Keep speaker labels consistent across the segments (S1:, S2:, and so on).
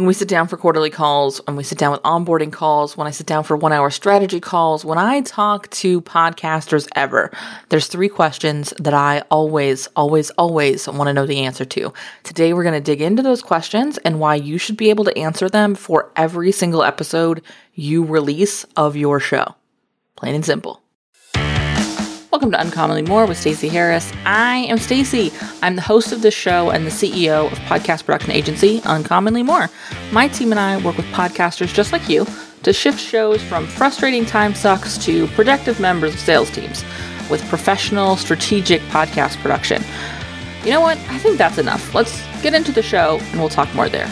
S1: when we sit down for quarterly calls, when we sit down with onboarding calls, when I sit down for one hour strategy calls, when I talk to podcasters ever, there's three questions that I always, always, always want to know the answer to. Today, we're going to dig into those questions and why you should be able to answer them for every single episode you release of your show. Plain and simple. Welcome to Uncommonly More with Stacey Harris. I am Stacey. I'm the host of this show and the CEO of podcast production agency Uncommonly More. My team and I work with podcasters just like you to shift shows from frustrating time sucks to productive members of sales teams with professional, strategic podcast production. You know what? I think that's enough. Let's get into the show and we'll talk more there.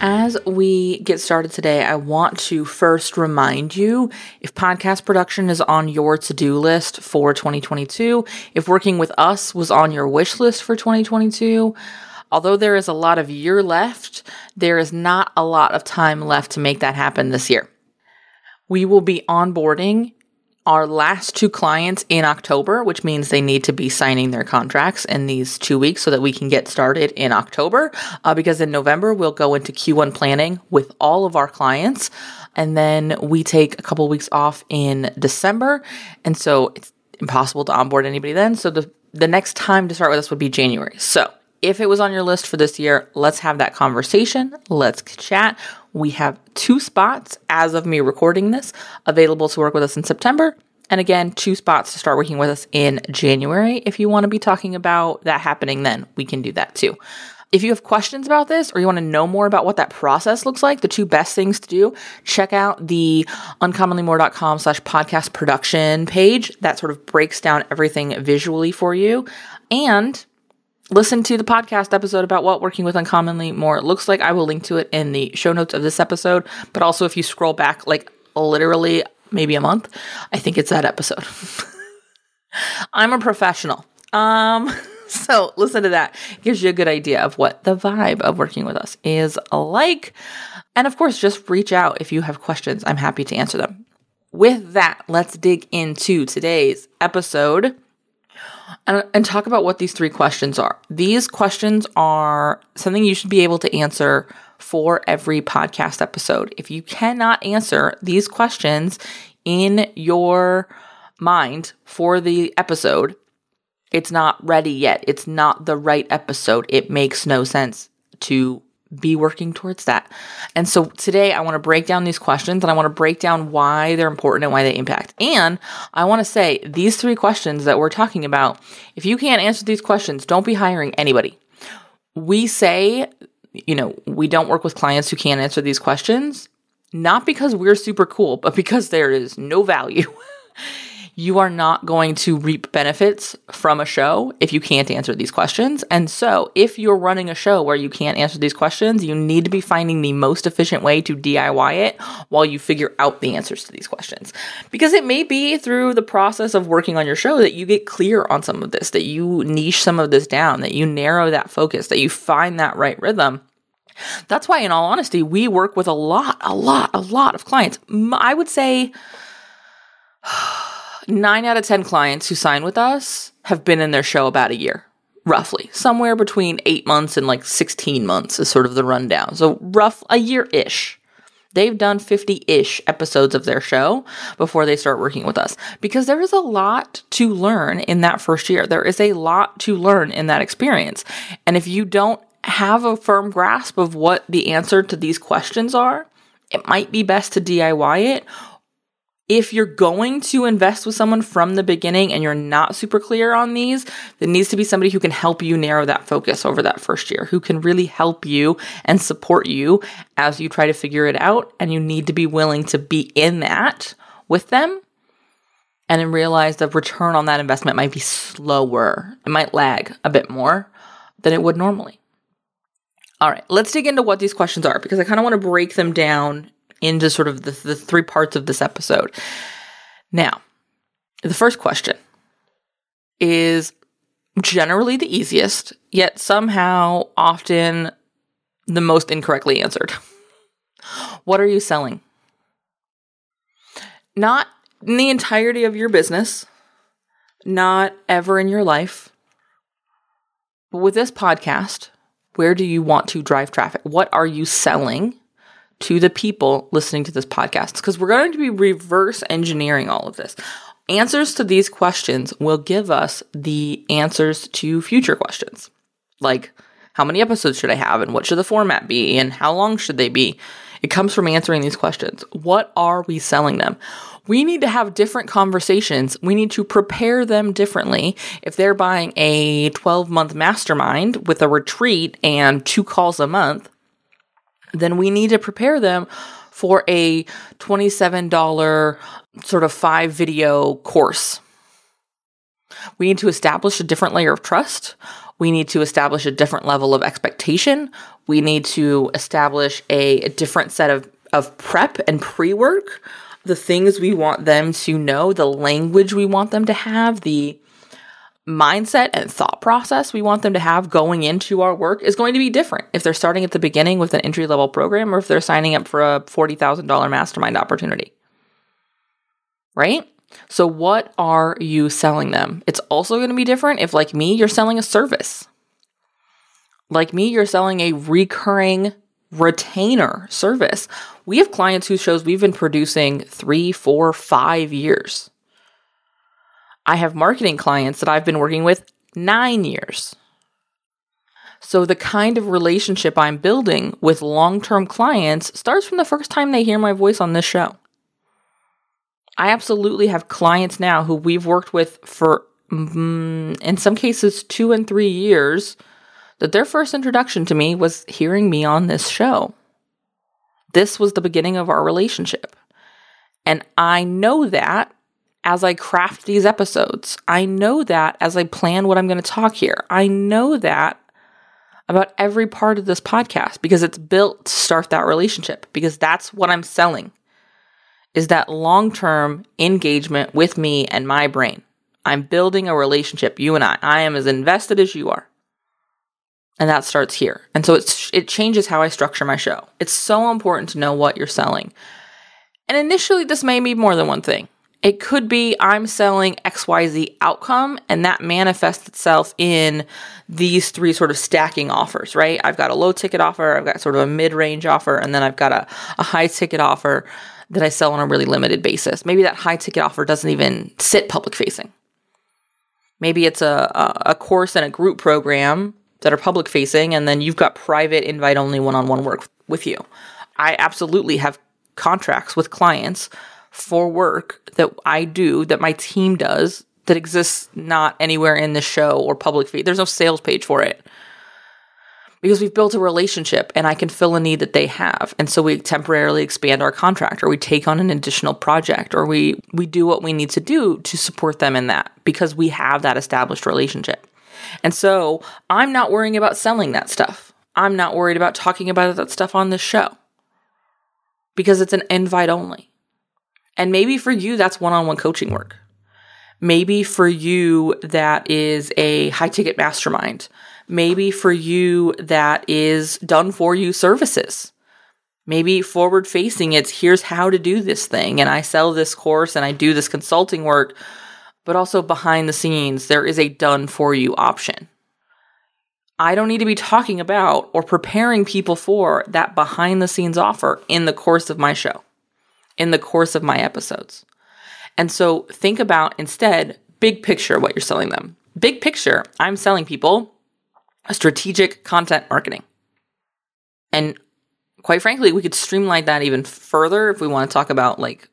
S1: As we get started today, I want to first remind you if podcast production is on your to do list for 2022, if working with us was on your wish list for 2022, although there is a lot of year left, there is not a lot of time left to make that happen this year. We will be onboarding our last two clients in October, which means they need to be signing their contracts in these two weeks so that we can get started in October. Uh, because in November, we'll go into Q1 planning with all of our clients. And then we take a couple weeks off in December. And so it's impossible to onboard anybody then. So the, the next time to start with us would be January. So if it was on your list for this year, let's have that conversation. Let's chat. We have two spots as of me recording this available to work with us in September. And again, two spots to start working with us in January. If you want to be talking about that happening, then we can do that too. If you have questions about this or you want to know more about what that process looks like, the two best things to do, check out the uncommonlymore.com slash podcast production page. That sort of breaks down everything visually for you. And listen to the podcast episode about what working with uncommonly more looks like. I will link to it in the show notes of this episode. But also, if you scroll back like literally maybe a month, I think it's that episode. I'm a professional. Um, so listen to that. It gives you a good idea of what the vibe of working with us is like. And of course, just reach out if you have questions. I'm happy to answer them. With that, let's dig into today's episode and, and talk about what these three questions are. These questions are something you should be able to answer for every podcast episode. If you cannot answer these questions in your mind for the episode, it's not ready yet. It's not the right episode. It makes no sense to be working towards that. And so today I want to break down these questions and I want to break down why they're important and why they impact. And I want to say these three questions that we're talking about, if you can't answer these questions, don't be hiring anybody. We say, you know, we don't work with clients who can't answer these questions, not because we're super cool, but because there is no value you are not going to reap benefits from a show if you can't answer these questions. And so, if you're running a show where you can't answer these questions, you need to be finding the most efficient way to DIY it while you figure out the answers to these questions. Because it may be through the process of working on your show that you get clear on some of this, that you niche some of this down, that you narrow that focus, that you find that right rhythm. That's why, in all honesty, we work with a lot, a lot, a lot of clients. I would say nine out of 10 clients who sign with us have been in their show about a year, roughly. Somewhere between eight months and like 16 months is sort of the rundown. So, rough a year ish. They've done 50 ish episodes of their show before they start working with us because there is a lot to learn in that first year. There is a lot to learn in that experience. And if you don't have a firm grasp of what the answer to these questions are, it might be best to DIY it if you're going to invest with someone from the beginning and you're not super clear on these, there needs to be somebody who can help you narrow that focus over that first year, who can really help you and support you as you try to figure it out. And you need to be willing to be in that with them and then realize the return on that investment might be slower. It might lag a bit more than it would normally. All right, let's dig into what these questions are because I kind of want to break them down into sort of the, the three parts of this episode. Now, the first question is generally the easiest, yet somehow often the most incorrectly answered. What are you selling? Not in the entirety of your business, not ever in your life, but with this podcast, Where do you want to drive traffic? What are you selling to the people listening to this podcast? Because we're going to be reverse engineering all of this. Answers to these questions will give us the answers to future questions. Like, how many episodes should I have? And what should the format be? And how long should they be? It comes from answering these questions. What are we selling them? We need to have different conversations. We need to prepare them differently. If they're buying a 12 month mastermind with a retreat and two calls a month, then we need to prepare them for a $27 sort of five video course. We need to establish a different layer of trust. We need to establish a different level of expectation. We need to establish a, a different set of, of prep and pre work the things we want them to know, the language we want them to have, the mindset and thought process we want them to have going into our work is going to be different if they're starting at the beginning with an entry level program or if they're signing up for a $40,000 mastermind opportunity. Right? So, what are you selling them? It's also going to be different if, like me, you're selling a service. Like me, you're selling a recurring retainer service. We have clients whose shows we've been producing three, four, five years. I have marketing clients that I've been working with nine years. So, the kind of relationship I'm building with long term clients starts from the first time they hear my voice on this show. I absolutely have clients now who we've worked with for, mm, in some cases, two and three years that their first introduction to me was hearing me on this show. This was the beginning of our relationship. And I know that as I craft these episodes. I know that as I plan what I'm going to talk here. I know that about every part of this podcast because it's built to start that relationship because that's what I'm selling is that long-term engagement with me and my brain. I'm building a relationship, you and I. I am as invested as you are. And that starts here. And so it's it changes how I structure my show. It's so important to know what you're selling. And initially this may be more than one thing. It could be I'm selling XYZ outcome and that manifests itself in these three sort of stacking offers, right? I've got a low ticket offer, I've got sort of a mid-range offer, and then I've got a, a high ticket offer that I sell on a really limited basis. Maybe that high ticket offer doesn't even sit public facing. Maybe it's a, a, a course and a group program that are public facing, and then you've got private invite only one on one work with you. I absolutely have contracts with clients for work that I do, that my team does, that exists not anywhere in the show or public feed. There's no sales page for it because we've built a relationship and I can fill a need that they have. And so we temporarily expand our contract or we take on an additional project or we we do what we need to do to support them in that because we have that established relationship. And so I'm not worrying about selling that stuff. I'm not worried about talking about that stuff on this show because it's an invite only. And maybe for you, that's one on one coaching work. Maybe for you, that is a high ticket mastermind. Maybe for you, that is done for you services. Maybe forward facing, it's here's how to do this thing. And I sell this course and I do this consulting work but also behind the scenes, there is a done for you option. I don't need to be talking about or preparing people for that behind the scenes offer in the course of my show, in the course of my episodes. And so think about instead, big picture, what you're selling them. Big picture, I'm selling people strategic content marketing. And quite frankly, we could streamline that even further if we want to talk about like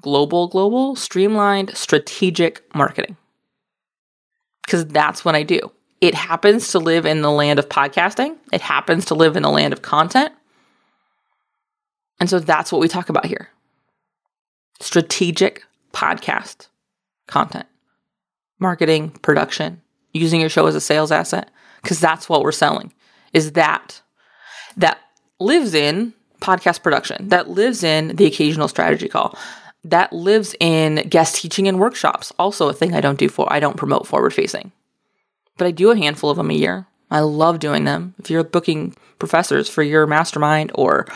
S1: global, global, streamlined, strategic marketing. Because that's what I do. It happens to live in the land of podcasting, it happens to live in the land of content. And so that's what we talk about here strategic podcast content, marketing, production, using your show as a sales asset, because that's what we're selling is that that lives in podcast production, that lives in the occasional strategy call, that lives in guest teaching and workshops. Also, a thing I don't do for, I don't promote forward facing, but I do a handful of them a year. I love doing them. If you're booking professors for your mastermind or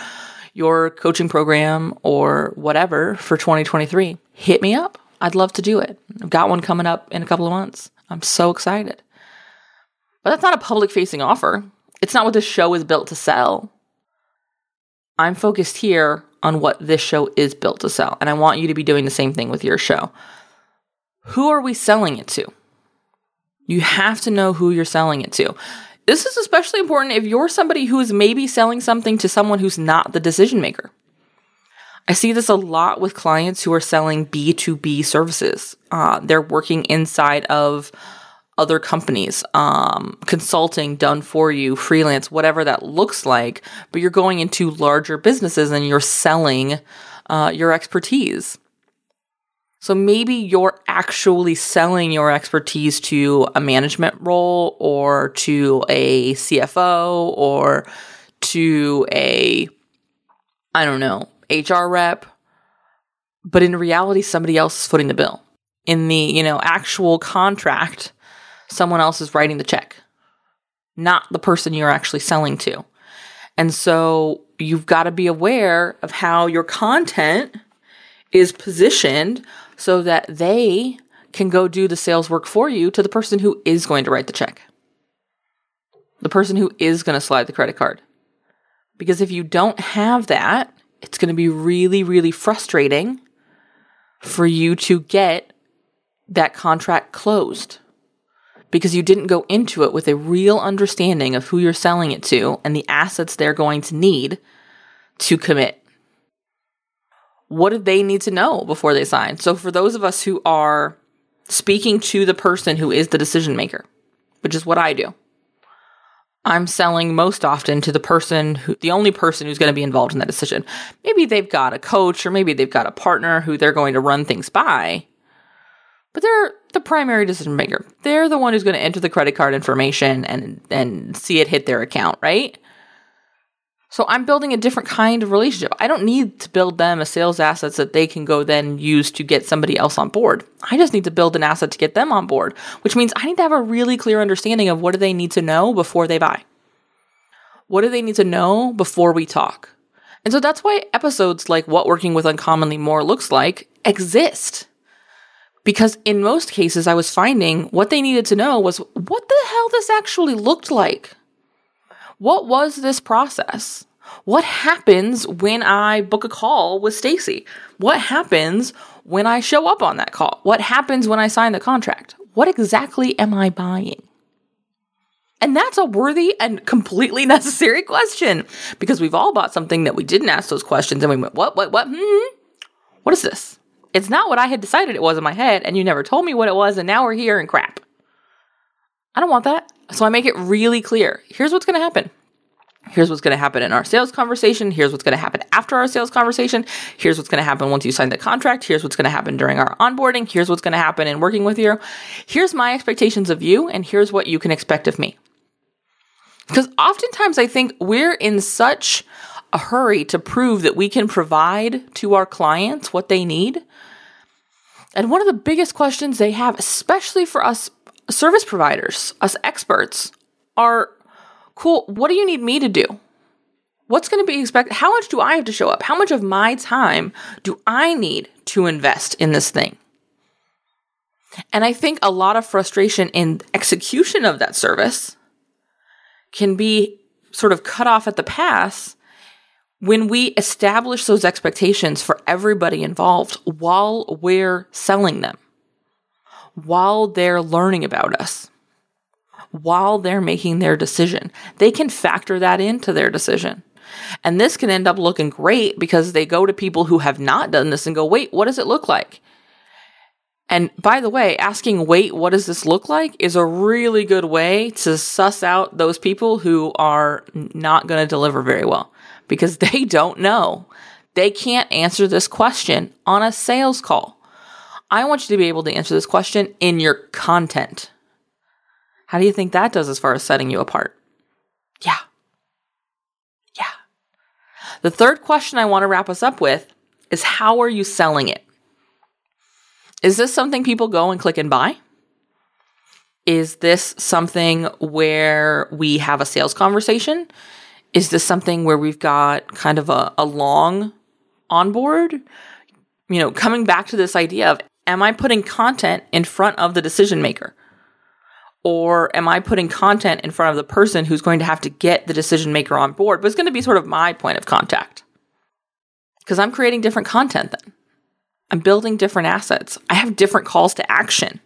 S1: your coaching program or whatever for 2023, hit me up. I'd love to do it. I've got one coming up in a couple of months. I'm so excited. But that's not a public facing offer. It's not what this show is built to sell. I'm focused here on what this show is built to sell. And I want you to be doing the same thing with your show. Who are we selling it to? You have to know who you're selling it to. This is especially important if you're somebody who is maybe selling something to someone who's not the decision maker. I see this a lot with clients who are selling B2B services. Uh, they're working inside of other companies, um, consulting done for you, freelance, whatever that looks like, but you're going into larger businesses and you're selling uh, your expertise. So maybe you're actually selling your expertise to a management role or to a CFO or to a, I don't know, HR rep. But in reality, somebody else is footing the bill. In the, you know, actual contract, someone else is writing the check, not the person you're actually selling to. And so you've got to be aware of how your content is positioned so that they can go do the sales work for you to the person who is going to write the check, the person who is going to slide the credit card. Because if you don't have that, it's going to be really, really frustrating for you to get that contract closed because you didn't go into it with a real understanding of who you're selling it to and the assets they're going to need to commit. What did they need to know before they sign? So, for those of us who are speaking to the person who is the decision maker, which is what I do, I'm selling most often to the person who, the only person who's going to be involved in that decision. Maybe they've got a coach or maybe they've got a partner who they're going to run things by but they're the primary decision maker. They're the one who's going to enter the credit card information and and see it hit their account, right? So I'm building a different kind of relationship. I don't need to build them a sales assets that they can go then use to get somebody else on board. I just need to build an asset to get them on board, which means I need to have a really clear understanding of what do they need to know before they buy. What do they need to know before we talk? And so that's why episodes like what working with uncommonly more looks like exist. Because in most cases, I was finding what they needed to know was what the hell this actually looked like. What was this process? What happens when I book a call with Stacey? What happens when I show up on that call? What happens when I sign the contract? What exactly am I buying? And that's a worthy and completely necessary question because we've all bought something that we didn't ask those questions and we went, what, what, what? Hmm? What is this? It's not what I had decided it was in my head, and you never told me what it was, and now we're here and crap. I don't want that. So I make it really clear. Here's what's going to happen. Here's what's going to happen in our sales conversation. Here's what's going to happen after our sales conversation. Here's what's going to happen once you sign the contract. Here's what's going to happen during our onboarding. Here's what's going to happen in working with you. Here's my expectations of you, and here's what you can expect of me. Because oftentimes I think we're in such a hurry to prove that we can provide to our clients what they need. And one of the biggest questions they have, especially for us service providers, us experts, are cool, what do you need me to do? What's going to be expected? How much do I have to show up? How much of my time do I need to invest in this thing? And I think a lot of frustration in execution of that service can be sort of cut off at the pass when we establish those expectations for everybody involved while we're selling them, while they're learning about us, while they're making their decision, they can factor that into their decision. And this can end up looking great because they go to people who have not done this and go, wait, what does it look like? And by the way, asking, wait, what does this look like is a really good way to suss out those people who are not going to deliver very well because they don't know. They can't answer this question on a sales call. I want you to be able to answer this question in your content. How do you think that does as far as setting you apart? Yeah. Yeah. The third question I want to wrap us up with is how are you selling it? Is this something people go and click and buy? Is this something where we have a sales conversation? Is this something where we've got kind of a, a long onboard? You know, coming back to this idea of am I putting content in front of the decision maker? Or am I putting content in front of the person who's going to have to get the decision maker on board, but it's going to be sort of my point of contact? Because I'm creating different content then. I'm building different assets. I have different calls to action.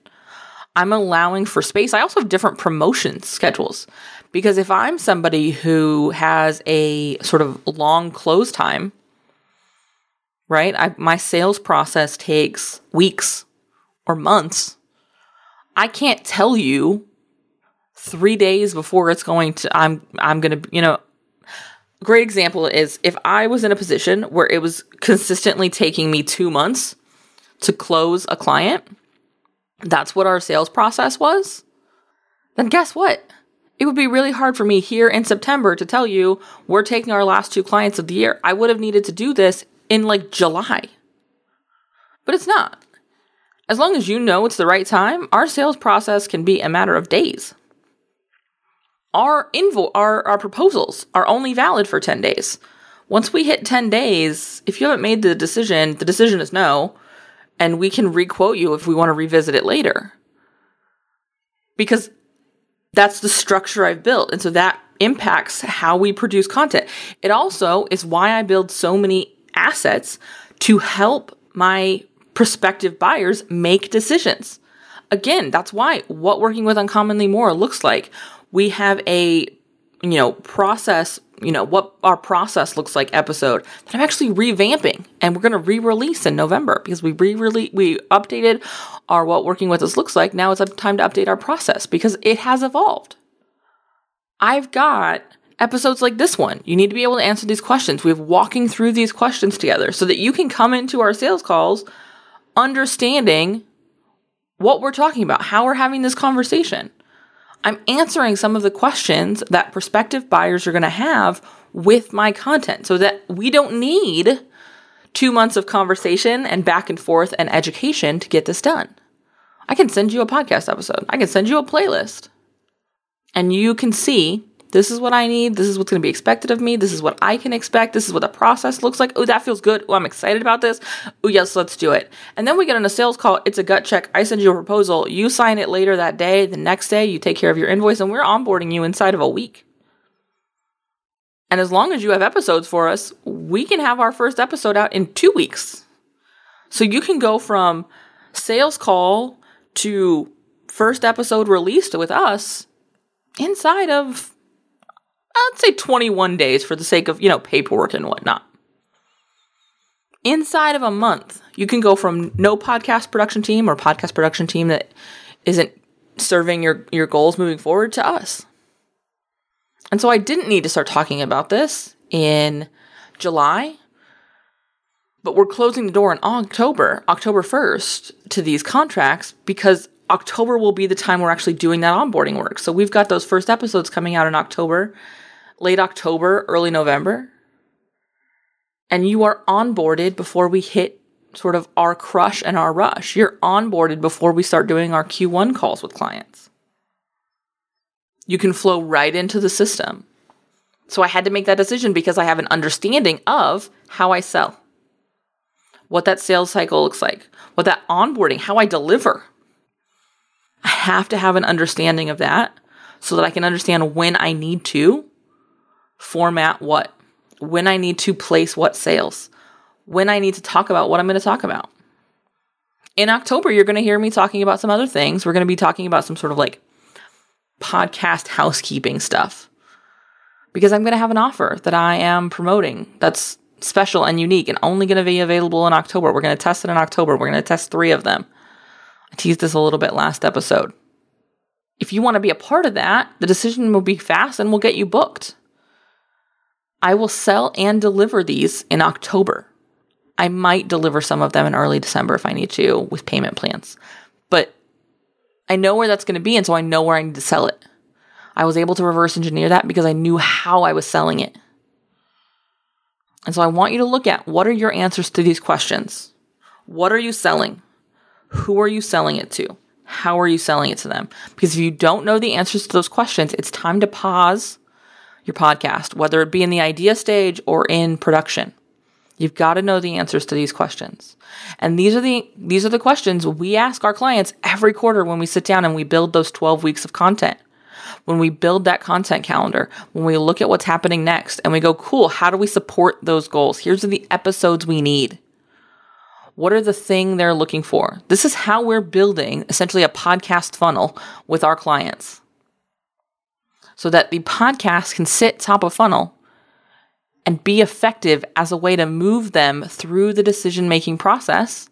S1: I'm allowing for space. I also have different promotion schedules because if I'm somebody who has a sort of long close time, right? I, my sales process takes weeks or months. I can't tell you three days before it's going to. I'm I'm gonna you know. Great example is if I was in a position where it was consistently taking me two months to close a client that's what our sales process was, then guess what? It would be really hard for me here in September to tell you we're taking our last two clients of the year. I would have needed to do this in like July. But it's not. As long as you know it's the right time, our sales process can be a matter of days. Our invo our, our proposals are only valid for 10 days. Once we hit 10 days, if you haven't made the decision, the decision is no and we can requote you if we want to revisit it later. Because that's the structure I've built. And so that impacts how we produce content. It also is why I build so many assets to help my prospective buyers make decisions. Again, that's why what working with uncommonly more looks like. We have a you know process you know, what our process looks like episode that I'm actually revamping and we're going to re-release in November because we re-release, we updated our what working with us looks like. Now it's time to update our process because it has evolved. I've got episodes like this one. You need to be able to answer these questions. We have walking through these questions together so that you can come into our sales calls understanding what we're talking about, how we're having this conversation. I'm answering some of the questions that prospective buyers are going to have with my content so that we don't need two months of conversation and back and forth and education to get this done. I can send you a podcast episode, I can send you a playlist, and you can see this is what I need. This is what's going to be expected of me. This is what I can expect. This is what the process looks like. Oh, that feels good. Oh, I'm excited about this. Oh, yes, let's do it. And then we get on a sales call. It's a gut check. I send you a proposal. You sign it later that day. The next day, you take care of your invoice, and we're onboarding you inside of a week. And as long as you have episodes for us, we can have our first episode out in two weeks. So you can go from sales call to first episode released with us inside of I'd say 21 days for the sake of, you know, paperwork and whatnot. Inside of a month, you can go from no podcast production team or podcast production team that isn't serving your, your goals moving forward to us. And so I didn't need to start talking about this in July, but we're closing the door in October, October 1st, to these contracts because October will be the time we're actually doing that onboarding work. So we've got those first episodes coming out in October late October, early November, and you are onboarded before we hit sort of our crush and our rush. You're onboarded before we start doing our Q1 calls with clients. You can flow right into the system. So I had to make that decision because I have an understanding of how I sell, what that sales cycle looks like, what that onboarding, how I deliver. I have to have an understanding of that so that I can understand when I need to format what, when I need to place what sales, when I need to talk about what I'm going to talk about. In October, you're going to hear me talking about some other things. We're going to be talking about some sort of like podcast housekeeping stuff because I'm going to have an offer that I am promoting that's special and unique and only going to be available in October. We're going to test it in October. We're going to test three of them. I teased this a little bit last episode. If you want to be a part of that, the decision will be fast and we'll get you booked. I will sell and deliver these in October. I might deliver some of them in early December if I need to with payment plans. But I know where that's going to be, and so I know where I need to sell it. I was able to reverse engineer that because I knew how I was selling it. And so I want you to look at what are your answers to these questions? What are you selling? Who are you selling it to? How are you selling it to them? Because if you don't know the answers to those questions, it's time to pause your podcast, whether it be in the idea stage or in production. You've got to know the answers to these questions. And these are the these are the questions we ask our clients every quarter when we sit down and we build those 12 weeks of content. When we build that content calendar, when we look at what's happening next and we go, "Cool, how do we support those goals? Here's the episodes we need." What are the thing they're looking for? This is how we're building essentially a podcast funnel with our clients. So that the podcast can sit top of funnel and be effective as a way to move them through the decision making process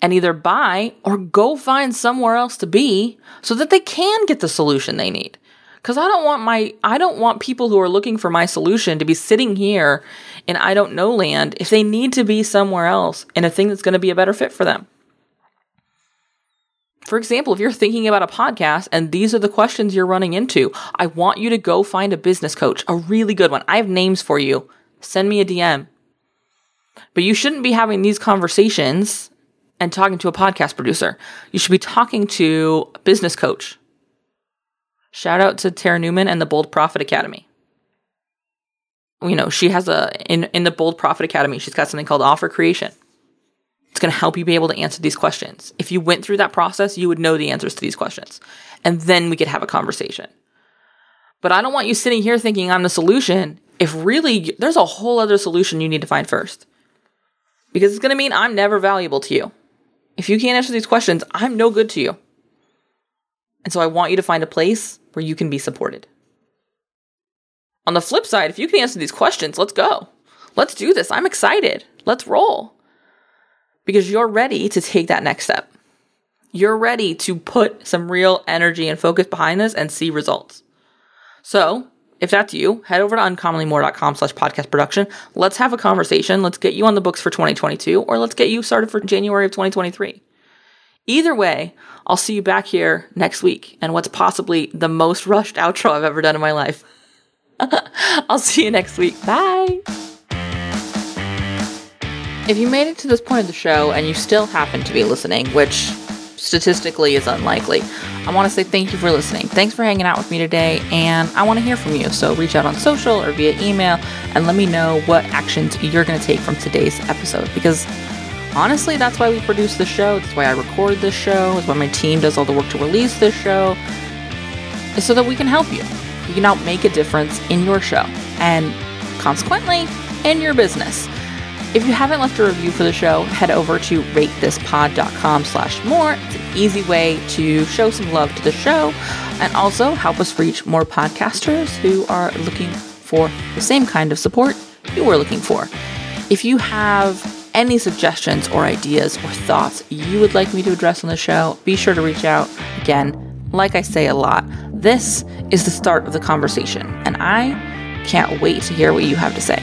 S1: and either buy or go find somewhere else to be so that they can get the solution they need. Cause I don't want my, I don't want people who are looking for my solution to be sitting here in I don't know land if they need to be somewhere else in a thing that's going to be a better fit for them. For example, if you're thinking about a podcast and these are the questions you're running into, I want you to go find a business coach, a really good one. I have names for you. Send me a DM. But you shouldn't be having these conversations and talking to a podcast producer. You should be talking to a business coach. Shout out to Tara Newman and the Bold Profit Academy. You know, she has a in in the Bold Profit Academy, she's got something called offer creation. It's going to help you be able to answer these questions. If you went through that process, you would know the answers to these questions. And then we could have a conversation. But I don't want you sitting here thinking I'm the solution if really there's a whole other solution you need to find first. Because it's going to mean I'm never valuable to you. If you can't answer these questions, I'm no good to you. And so I want you to find a place where you can be supported. On the flip side, if you can answer these questions, let's go. Let's do this. I'm excited. Let's roll because you're ready to take that next step. You're ready to put some real energy and focus behind this and see results. So, if that's you, head over to uncommonlymore.com slash podcast production. Let's have a conversation. Let's get you on the books for 2022 or let's get you started for January of 2023. Either way, I'll see you back here next week and what's possibly the most rushed outro I've ever done in my life. I'll see you next week. Bye. If you made it to this point of the show and you still happen to be listening, which statistically is unlikely, I want to say thank you for listening. Thanks for hanging out with me today, and I want to hear from you. So reach out on social or via email and let me know what actions you're going to take from today's episode because honestly, that's why we produce the show. That's why I record this show. That's why my team does all the work to release this show. Is so that we can help you. We can help make a difference in your show and consequently in your business. If you haven't left a review for the show, head over to ratethispod.com slash more. It's an easy way to show some love to the show and also help us reach more podcasters who are looking for the same kind of support you were looking for. If you have any suggestions or ideas or thoughts you would like me to address on the show, be sure to reach out. Again, like I say a lot, this is the start of the conversation, and I can't wait to hear what you have to say.